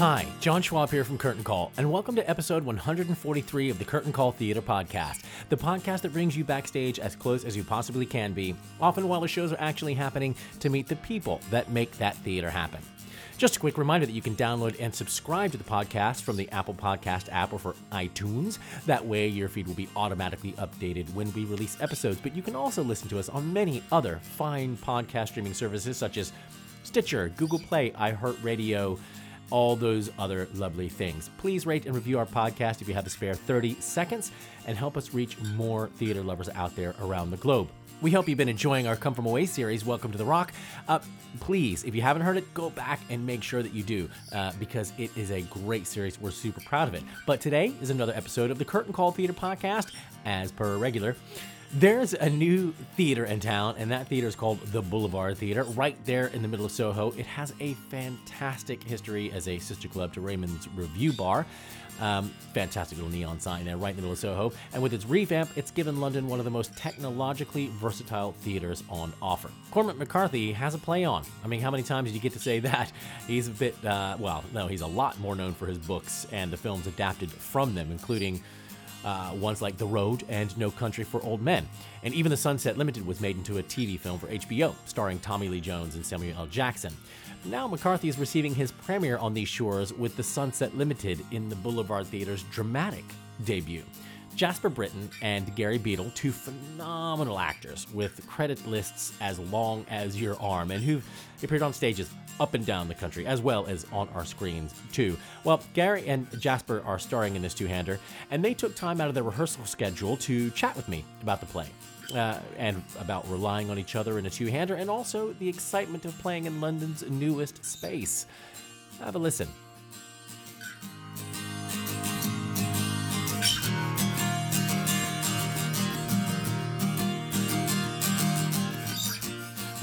Hi, John Schwab here from Curtain Call, and welcome to episode 143 of the Curtain Call Theater Podcast, the podcast that brings you backstage as close as you possibly can be, often while the shows are actually happening, to meet the people that make that theater happen. Just a quick reminder that you can download and subscribe to the podcast from the Apple Podcast app or for iTunes. That way, your feed will be automatically updated when we release episodes. But you can also listen to us on many other fine podcast streaming services such as Stitcher, Google Play, iHeartRadio all those other lovely things. Please rate and review our podcast if you have the spare 30 seconds and help us reach more theater lovers out there around the globe. We hope you've been enjoying our Come From Away series, Welcome to the Rock. Uh, please, if you haven't heard it, go back and make sure that you do, uh, because it is a great series. We're super proud of it. But today is another episode of the Curtain Call Theater Podcast, as per regular. There's a new theater in town, and that theater is called the Boulevard Theater, right there in the middle of Soho. It has a fantastic history as a sister club to Raymond's Revuebar. Um, fantastic little neon sign there right in the middle of Soho. And with its revamp, it's given London one of the most technologically versatile theaters on offer. Cormac McCarthy has a play on. I mean, how many times did you get to say that? He's a bit, uh, well, no, he's a lot more known for his books and the films adapted from them, including uh, ones like The Road and No Country for Old Men. And even The Sunset Limited was made into a TV film for HBO, starring Tommy Lee Jones and Samuel L. Jackson. Now McCarthy is receiving his premiere on these shores with The Sunset Limited in the Boulevard Theater's dramatic debut. Jasper Britton and Gary Beadle, two phenomenal actors with credit lists as long as your arm and who've appeared on stages up and down the country, as well as on our screens, too. Well, Gary and Jasper are starring in this two hander, and they took time out of their rehearsal schedule to chat with me about the play. Uh, and about relying on each other in a two hander, and also the excitement of playing in London's newest space. Have a listen.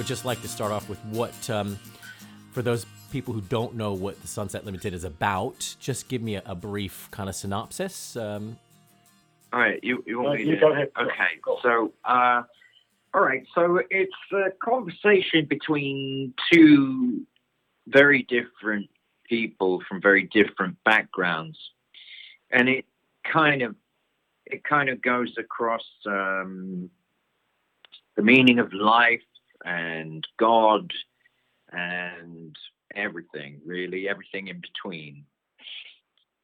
Just like to start off with what um, for those people who don't know what the Sunset Limited is about, just give me a, a brief kind of synopsis. Um, all right, you, you want no, me you to? Go ahead. Okay, go. so uh, all right, so it's a conversation between two very different people from very different backgrounds, and it kind of it kind of goes across um, the meaning of life and God and everything, really, everything in between.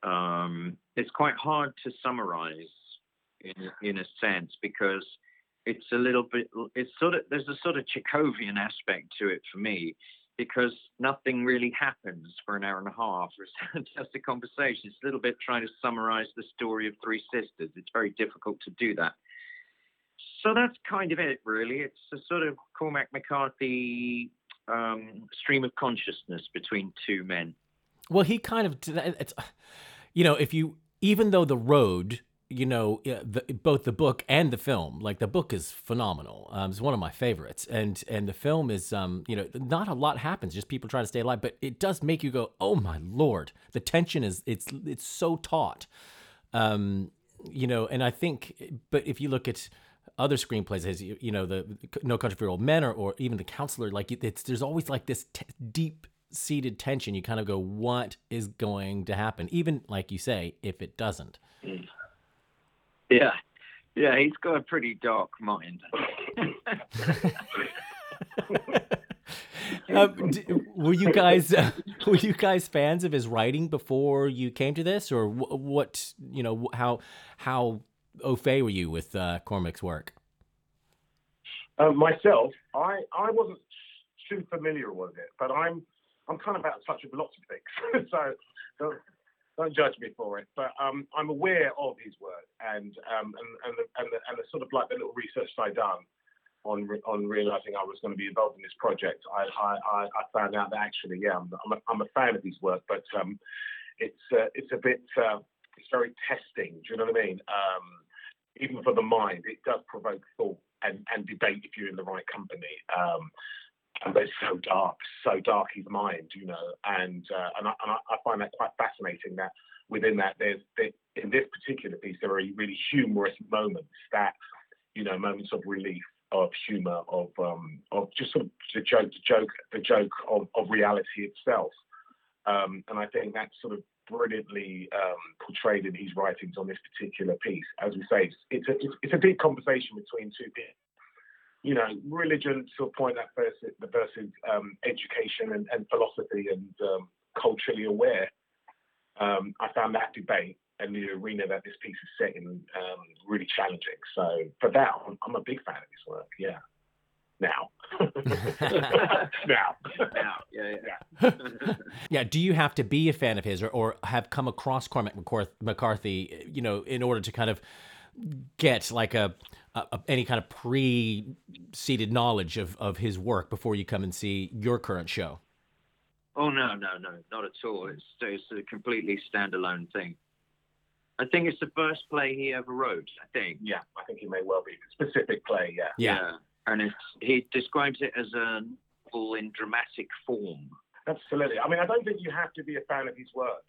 Um, it's quite hard to summarize in, in a sense because it's a little bit, it's sort of, there's a sort of Chekhovian aspect to it for me because nothing really happens for an hour and a half. It's just a conversation. It's a little bit trying to summarize the story of three sisters. It's very difficult to do that. So that's kind of it, really. It's a sort of Cormac McCarthy um, stream of consciousness between two men. Well, he kind of, it's, you know, if you, even though the road you know, the, both the book and the film. Like the book is phenomenal. Um, it's one of my favorites, and and the film is, um, you know, not a lot happens. Just people trying to stay alive, but it does make you go, oh my lord, the tension is it's it's so taut. Um, you know, and I think, but if you look at other screenplays, as you, you know, the No Country for Old Men, or, or even The Counselor, like it's there's always like this t- deep seated tension. You kind of go, what is going to happen? Even like you say, if it doesn't. Yeah, yeah, he's got a pretty dark mind. um, d- were you guys uh, were you guys fans of his writing before you came to this, or w- what? You know how how au fait were you with uh, Cormac's work? Uh, myself, I I wasn't too familiar with it, but I'm I'm kind of out of touch with lots of things, so don't, don't judge me for it. But um, I'm aware of his work and um, and and the, and, the, and the sort of like the little research I done on on realizing I was going to be involved in this project. I I, I found out that actually, yeah, I'm I'm a, I'm a fan of his work, but um, it's uh, it's a bit uh, it's very testing. Do you know what I mean? Um, even for the mind, it does provoke thought and, and debate if you're in the right company. Um, but it's so dark, so dark his mind, you know, and uh, and, I, and I find that quite fascinating. That within that, there's there, in this particular piece there are really humorous moments that, you know, moments of relief, of humour, of um, of just sort of the joke, the joke, the joke of, of reality itself. Um, and I think that's sort of brilliantly um, portrayed in his writings on this particular piece. As we say, it's, a it's, it's a deep conversation between two people you know, religion to a point that versus, versus um, education and, and, philosophy and um, culturally aware. Um, I found that debate and the arena that this piece is set in um, really challenging. So for that, I'm, I'm, a big fan of his work. Yeah. Now. now. Now. Yeah. Yeah. yeah. Do you have to be a fan of his or, or have come across Cormac McCarthy, you know, in order to kind of get like a, a, any kind of pre-seated knowledge of, of his work before you come and see your current show? Oh no, no, no, not at all. It's it's a completely standalone thing. I think it's the first play he ever wrote. I think. Yeah, I think he may well be specific play. Yeah. Yeah, yeah. And it's, he describes it as a novel in dramatic form. Absolutely. I mean, I don't think you have to be a fan of his work.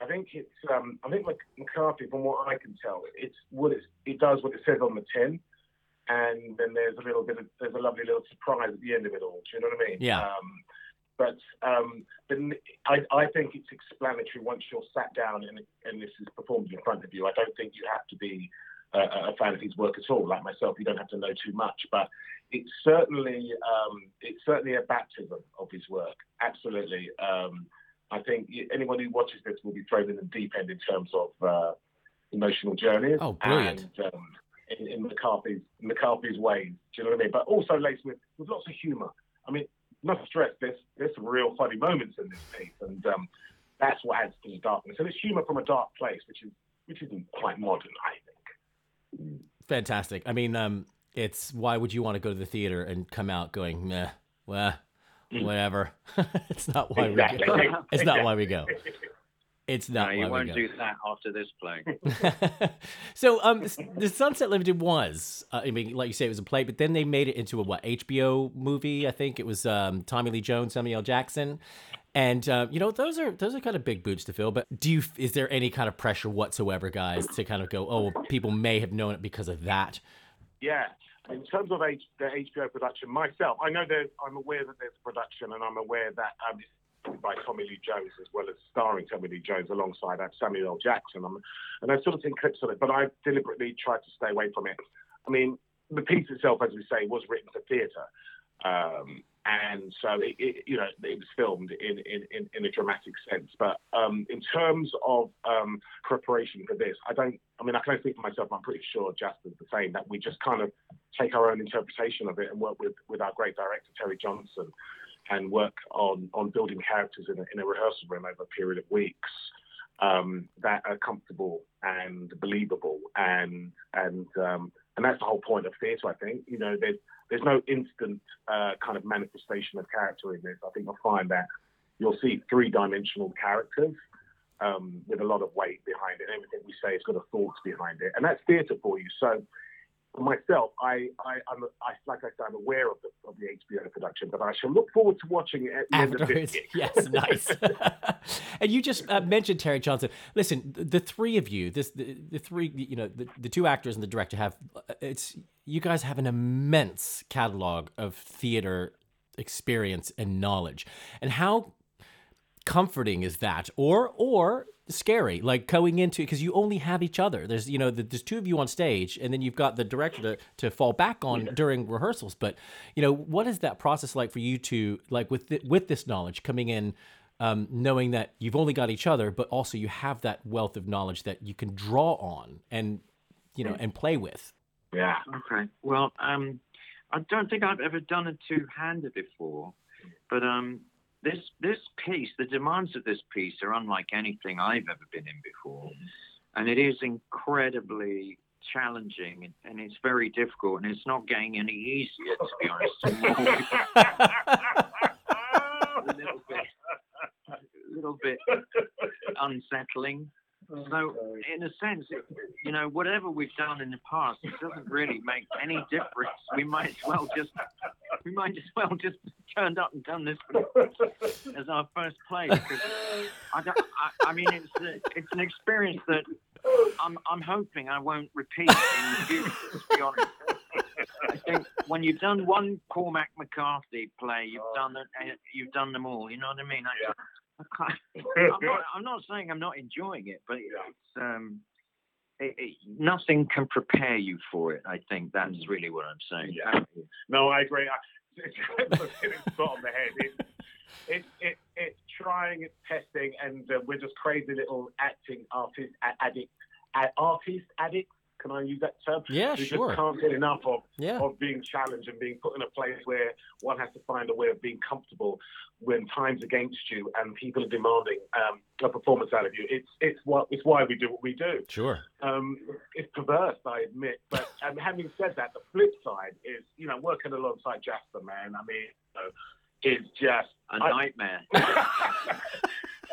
I think it's. Um, I think McCarthy, from what I can tell, it's what it's, it does what it says on the tin, and then there's a little bit of there's a lovely little surprise at the end of it all. Do you know what I mean? Yeah. Um, but um, but I, I think it's explanatory once you're sat down and, and this is performed in front of you. I don't think you have to be a, a fan of his work at all. Like myself, you don't have to know too much, but it's certainly um, it's certainly a baptism of his work. Absolutely. Um, I think anyone who watches this will be thrown in the deep end in terms of uh, emotional journeys. Oh, brilliant! And, um, in, in, McCarthy's McCarthy's ways, do you know what I mean? But also laced with, with lots of humour. I mean, not stress. There's there's some real funny moments in this piece, and um, that's what adds to the darkness. And it's humour from a dark place, which is which isn't quite modern, I think. Fantastic. I mean, um, it's why would you want to go to the theater and come out going, meh, well, Mm. whatever. it's not why exactly. we go. It's not why we go. It's not. No, you won't do that after this play. so, um, the Sunset Limited was, uh, I mean, like you say, it was a play, but then they made it into a what HBO movie? I think it was um, Tommy Lee Jones, Samuel L. Jackson, and uh, you know those are those are kind of big boots to fill. But do you is there any kind of pressure whatsoever, guys, to kind of go, oh, well, people may have known it because of that? Yeah, in terms of H, the HBO production, myself, I know there's, I'm aware that there's production, and I'm aware that um, by Tommy Lee Jones as well as starring Tommy Lee Jones alongside Samuel L. Jackson. And I've sort of seen clips of it, but I deliberately tried to stay away from it. I mean, the piece itself, as we say, was written for theatre. Um, and so it, it, you know it was filmed in in, in, a dramatic sense. But um, in terms of um, preparation for this, I don't. I mean, I can only speak for myself. I'm pretty sure Jasper's the same. That we just kind of take our own interpretation of it and work with with our great director Terry Johnson, and work on on building characters in a, in a rehearsal room over a period of weeks. Um, that are comfortable and believable, and and um, and that's the whole point of theatre. I think you know there's there's no instant uh, kind of manifestation of character in this. I think you'll find that you'll see three dimensional characters um, with a lot of weight behind it. Everything we say it's got a thought behind it, and that's theatre for you. So for myself, I, I, I'm, I, like I said, I'm aware of the, of the HBO production, but I shall look forward to watching it at the end of Afterwards, yes, nice. and you just uh, mentioned Terry Johnson. Listen, the, the three of you, this the, the three, you know, the, the two actors and the director have uh, it's you guys have an immense catalog of theater experience and knowledge. And how comforting is that, or or scary, like going into because you only have each other. There's you know the, there's two of you on stage, and then you've got the director to, to fall back on during rehearsals. But you know what is that process like for you to like with th- with this knowledge coming in? Um, knowing that you've only got each other, but also you have that wealth of knowledge that you can draw on and you know and play with. Yeah. Okay. Well, um, I don't think I've ever done a two-hander before, but um, this this piece, the demands of this piece are unlike anything I've ever been in before, and it is incredibly challenging and, it's very difficult, and it's not getting any easier to be honest. a little bit, a little bit unsettling. So, in a sense, you know, whatever we've done in the past, it doesn't really make any difference. We might as well just, we might as well just turned up and done this as our first play. Because I, don't, I, I mean, it's a, it's an experience that I'm I'm hoping I won't repeat in the future. To be honest, I think when you've done one Cormac McCarthy play, you've done you've done them all. You know what I mean? I, can't, I'm, not, I'm not saying I'm not enjoying it, but it's um, it, it, nothing can prepare you for it. I think that's really what I'm saying. Yeah. No, I agree. I, it's, it's spot on the head. It's, it's, it, it's trying, it's testing, and uh, we're just crazy little acting artist a- addict, a- artist addicts. Can I use that term? Yeah, Who sure. just can't get enough of, Yeah. of being challenged and being put in a place where one has to find a way of being comfortable when time's against you and people are demanding um, a performance out of you. It's it's what it's why we do what we do. Sure. Um, it's perverse, I admit. But um, having said that, the flip side is, you know, working alongside Jasper, man. I mean, you know, is just A I- nightmare.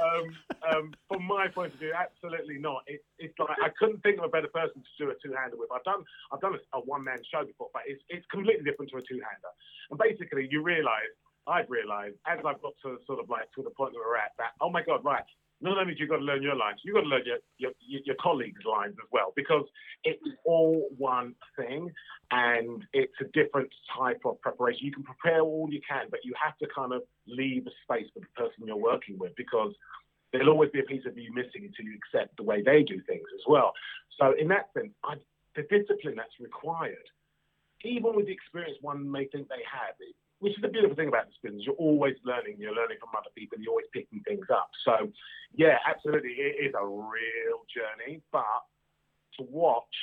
um, um, from my point of view, absolutely not. It, it's like I couldn't think of a better person to do a two-hander with. I've done I've done a, a one-man show before, but it's it's completely different to a two-hander. And basically, you realise I've realised as I've got to sort of like to the point that we're at that oh my god, right. Not only do you got to learn your lines, you've got to learn your, your, your colleagues' lines as well because it's all one thing and it's a different type of preparation. You can prepare all you can, but you have to kind of leave a space for the person you're working with because there'll always be a piece of you missing until you accept the way they do things as well. So in that sense, I, the discipline that's required, even with the experience one may think they have, which is the beautiful thing about this business, you're always learning. You're learning from other people. You're always picking things up. So, yeah, absolutely, it is a real journey. But to watch,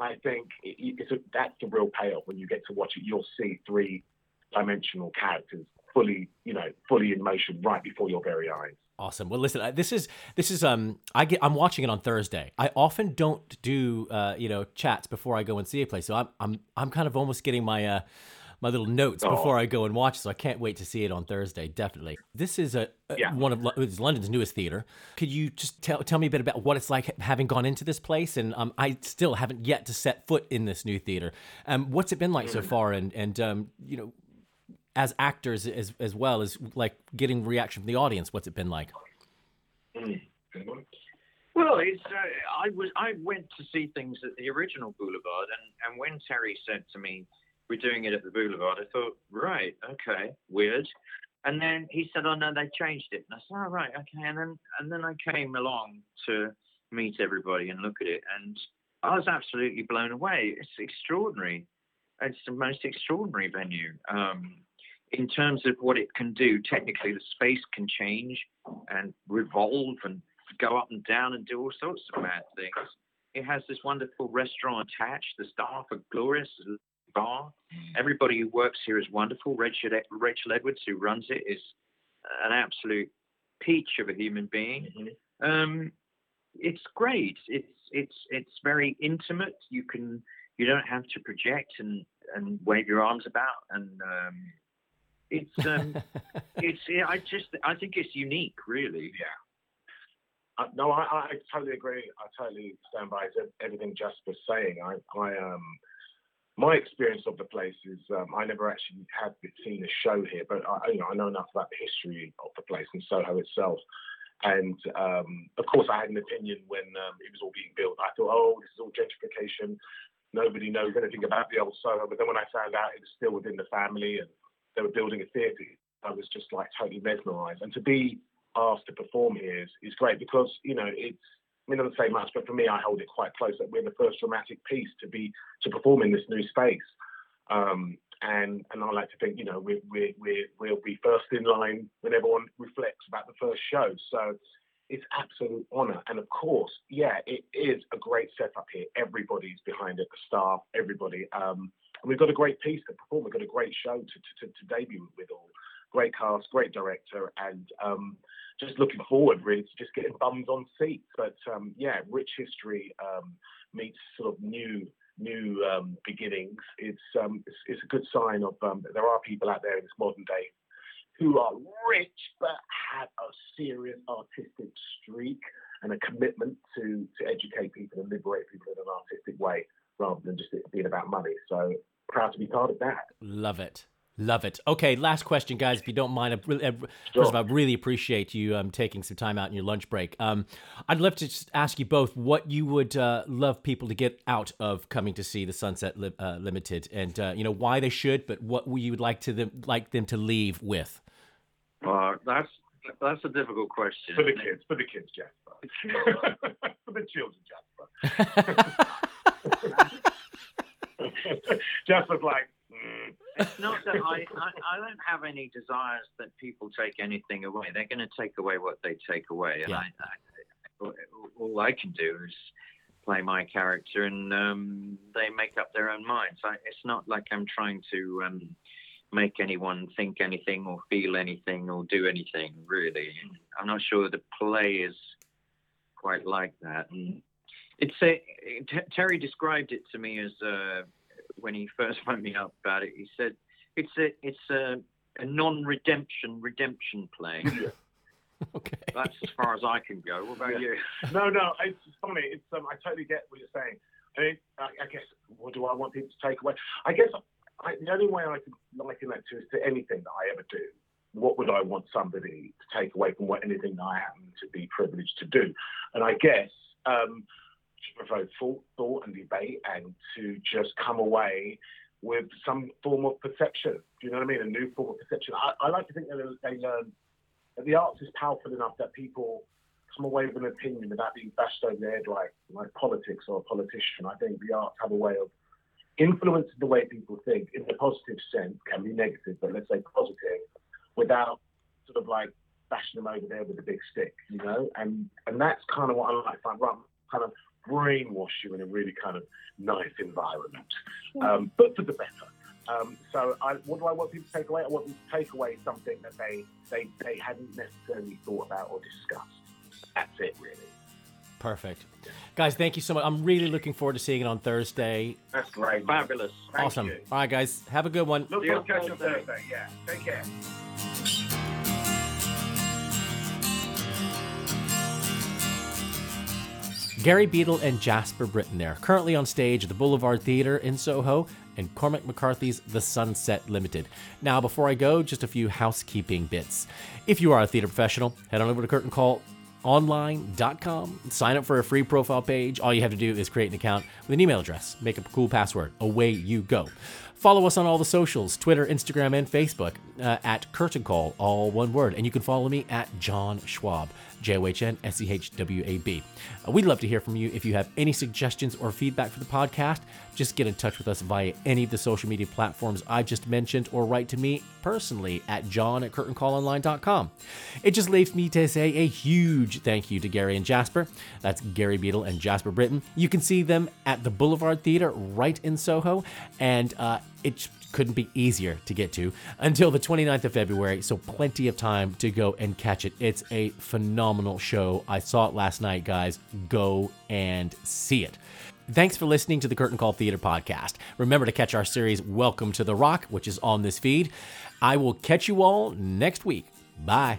I think it, it's a, that's the real payoff when you get to watch it. You'll see three-dimensional characters fully, you know, fully in motion right before your very eyes. Awesome. Well, listen, this is this is um I get I'm watching it on Thursday. I often don't do uh you know chats before I go and see a play, so I'm I'm I'm kind of almost getting my uh my little notes Oh. before I go and watch. So I can't wait to see it on Thursday. Definitely. This is a, a- Yeah. one of it's London's newest theater. Could you just tell tell me a bit about what it's like having gone into this place? And um I still haven't yet to set foot in this new theater. Um, what's it been like Mm. so far? And and um you know as actors as as well as like getting reaction from the audience. What's it been like? Well, it's uh, I was I went to see things at the original Boulevard, and and when Terry said to me, "We're doing it at the Boulevard," I thought, right, okay, weird. And then he said, "Oh no, they changed it." And I said, "Oh right, okay." And then and then I came along to meet everybody and look at it, and I was absolutely blown away. It's extraordinary. It's the most extraordinary venue. Um, in terms of what it can do, technically, the space can change and revolve and go up and down and do all sorts of mad things. It has this wonderful restaurant attached. The staff are glorious. Bar. Everybody who works here is wonderful. Rachel, Rachel Edwards, who runs it, is an absolute peach of a human being. Um, it's great. It's it's it's very intimate. You can you don't have to project and and wave your arms about and um, it's um, it's yeah, I just I think it's unique, really. Yeah. Uh, no, I, I totally agree. I totally stand by everything Jasper's saying. I, I um, my experience of the place is um, I never actually had seen a show here, but I, you know, I know enough about the history of the place and Soho itself. And um, of course, I had an opinion when um, it was all being built. I thought, oh, this is all gentrification. Nobody knows anything about the old Soho. But then when I found out it was still within the family and they were building a theatre, I was just like totally mesmerised. And to be asked to perform here is, is great because you know it's mean, I don't say much, but for me, I hold it quite close that we're the first dramatic piece to be to perform in this new space. Um, and and I like to think, you know, we we we we'll be first in line when everyone reflects about the first show. So it's absolute honour. And of course, yeah, it is a great setup here. Everybody's behind it, the staff, everybody. Um, and we've got a great piece to perform. We've got a great show to to, to debut with all. Great cast, great director, and um, just looking forward really to just getting bums on seats. But um, yeah, rich history um, meets sort of new new um, beginnings. It's, um, it's, it's a good sign of um, there are people out there in this modern day who are rich but have a serious artistic streak and a commitment to to educate people and liberate people in an artistic way rather than just it being about money. So proud to be part of that. Love it. Love it. Okay, last question, guys, if you don't mind. I, I, first of all, I really appreciate you um, taking some time out in your lunch break. Um, I'd love to just ask you both what you would uh, love people to get out of coming to see the Sunset Li- uh, Limited, and uh, you know why they should, but what you would like to them like them to leave with. Uh, that's that's a difficult question. For the kids, for the kids, Jasper. for the children, Jasper. Jasper's like. It's not that I, I, I, don't have any desires that people take anything away. They're going to take away what they take away, and yeah. I, I, all I can do is play my character, and um, they make up their own minds. it's not like I'm trying to um, make anyone think anything or feel anything or do anything. Really, I'm not sure the play is quite like that. And it's a, Terry described it to me as. Uh, when he first phoned me up about it. He said it's a it's a, a non-redemption redemption play. okay. That's as far as I can go. What about yeah. you? No, no, it's funny. It's um, I totally get what you're saying. I mean, I, I guess what do I want people to take away? I guess I, the only way I can liken that to is to anything that I ever do. What would I want somebody to take away from what anything that I happen to be privileged to do? And I guess um, to provoke thought, thought and debate and to just come away with some form of perception. Do you know what I mean? A new form of perception. I, I like to think that they learn that the arts is powerful enough that people come away with an opinion without being bashed over the head like, like politics or a politician. I think the arts have a way of influencing the way people think in a positive sense, can be negative, but let's say positive, without sort of like bashing them over there with a big stick, you know? And and that's kind of what I like, kind of brainwash you in a really kind of nice environment, um, but for the better. Um, so, I, what do I want people to take away? I want them to take away something that they, they, they hadn't necessarily thought about or discussed. That's it, really. Perfect. Guys, thank you so much. I'm really looking forward to seeing it on Thursday. That's great. Fabulous. Thank awesome. You. All right, guys. Have a good one. Look forward to catch you Thursday. Yeah. Take care. Gary Beadle and Jasper Britton there, currently on stage at the Boulevard Theatre in Soho and Cormac McCarthy's The Sunset Limited. Now, before I go, just a few housekeeping bits. If you are a theater professional, head on over to Curtain Call online.com, sign up for a free profile page. All you have to do is create an account with an email address, make up a cool password. Away you go. Follow us on all the socials Twitter, Instagram, and Facebook uh, at Curtain Call, all one word. And you can follow me at John Schwab. J O H N S E H W A B. Uh, we'd love to hear from you. If you have any suggestions or feedback for the podcast, just get in touch with us via any of the social media platforms I just mentioned or write to me personally at john at curtaincallonline.com. It just leaves me to say a huge thank you to Gary and Jasper. That's Gary Beadle and Jasper Britton. You can see them at the Boulevard Theater right in Soho, and uh, it's couldn't be easier to get to until the 29th of February, so plenty of time to go and catch it. It's a phenomenal show. I saw it last night, guys. Go and see it. Thanks for listening to the Curtain Call Theater podcast. Remember to catch our series Welcome to the Rock, which is on this feed. I will catch you all next week. Bye.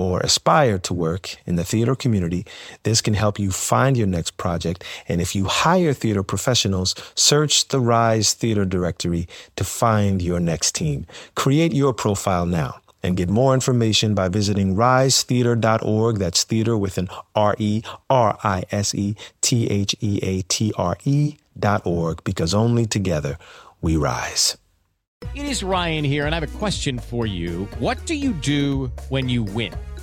or aspire to work in the theater community, this can help you find your next project. And if you hire theater professionals, search the Rise Theater Directory to find your next team. Create your profile now and get more information by visiting risetheater.org. That's theater with an R E R I S E T H E A T R E dot org because only together we rise. It is Ryan here, and I have a question for you. What do you do when you win?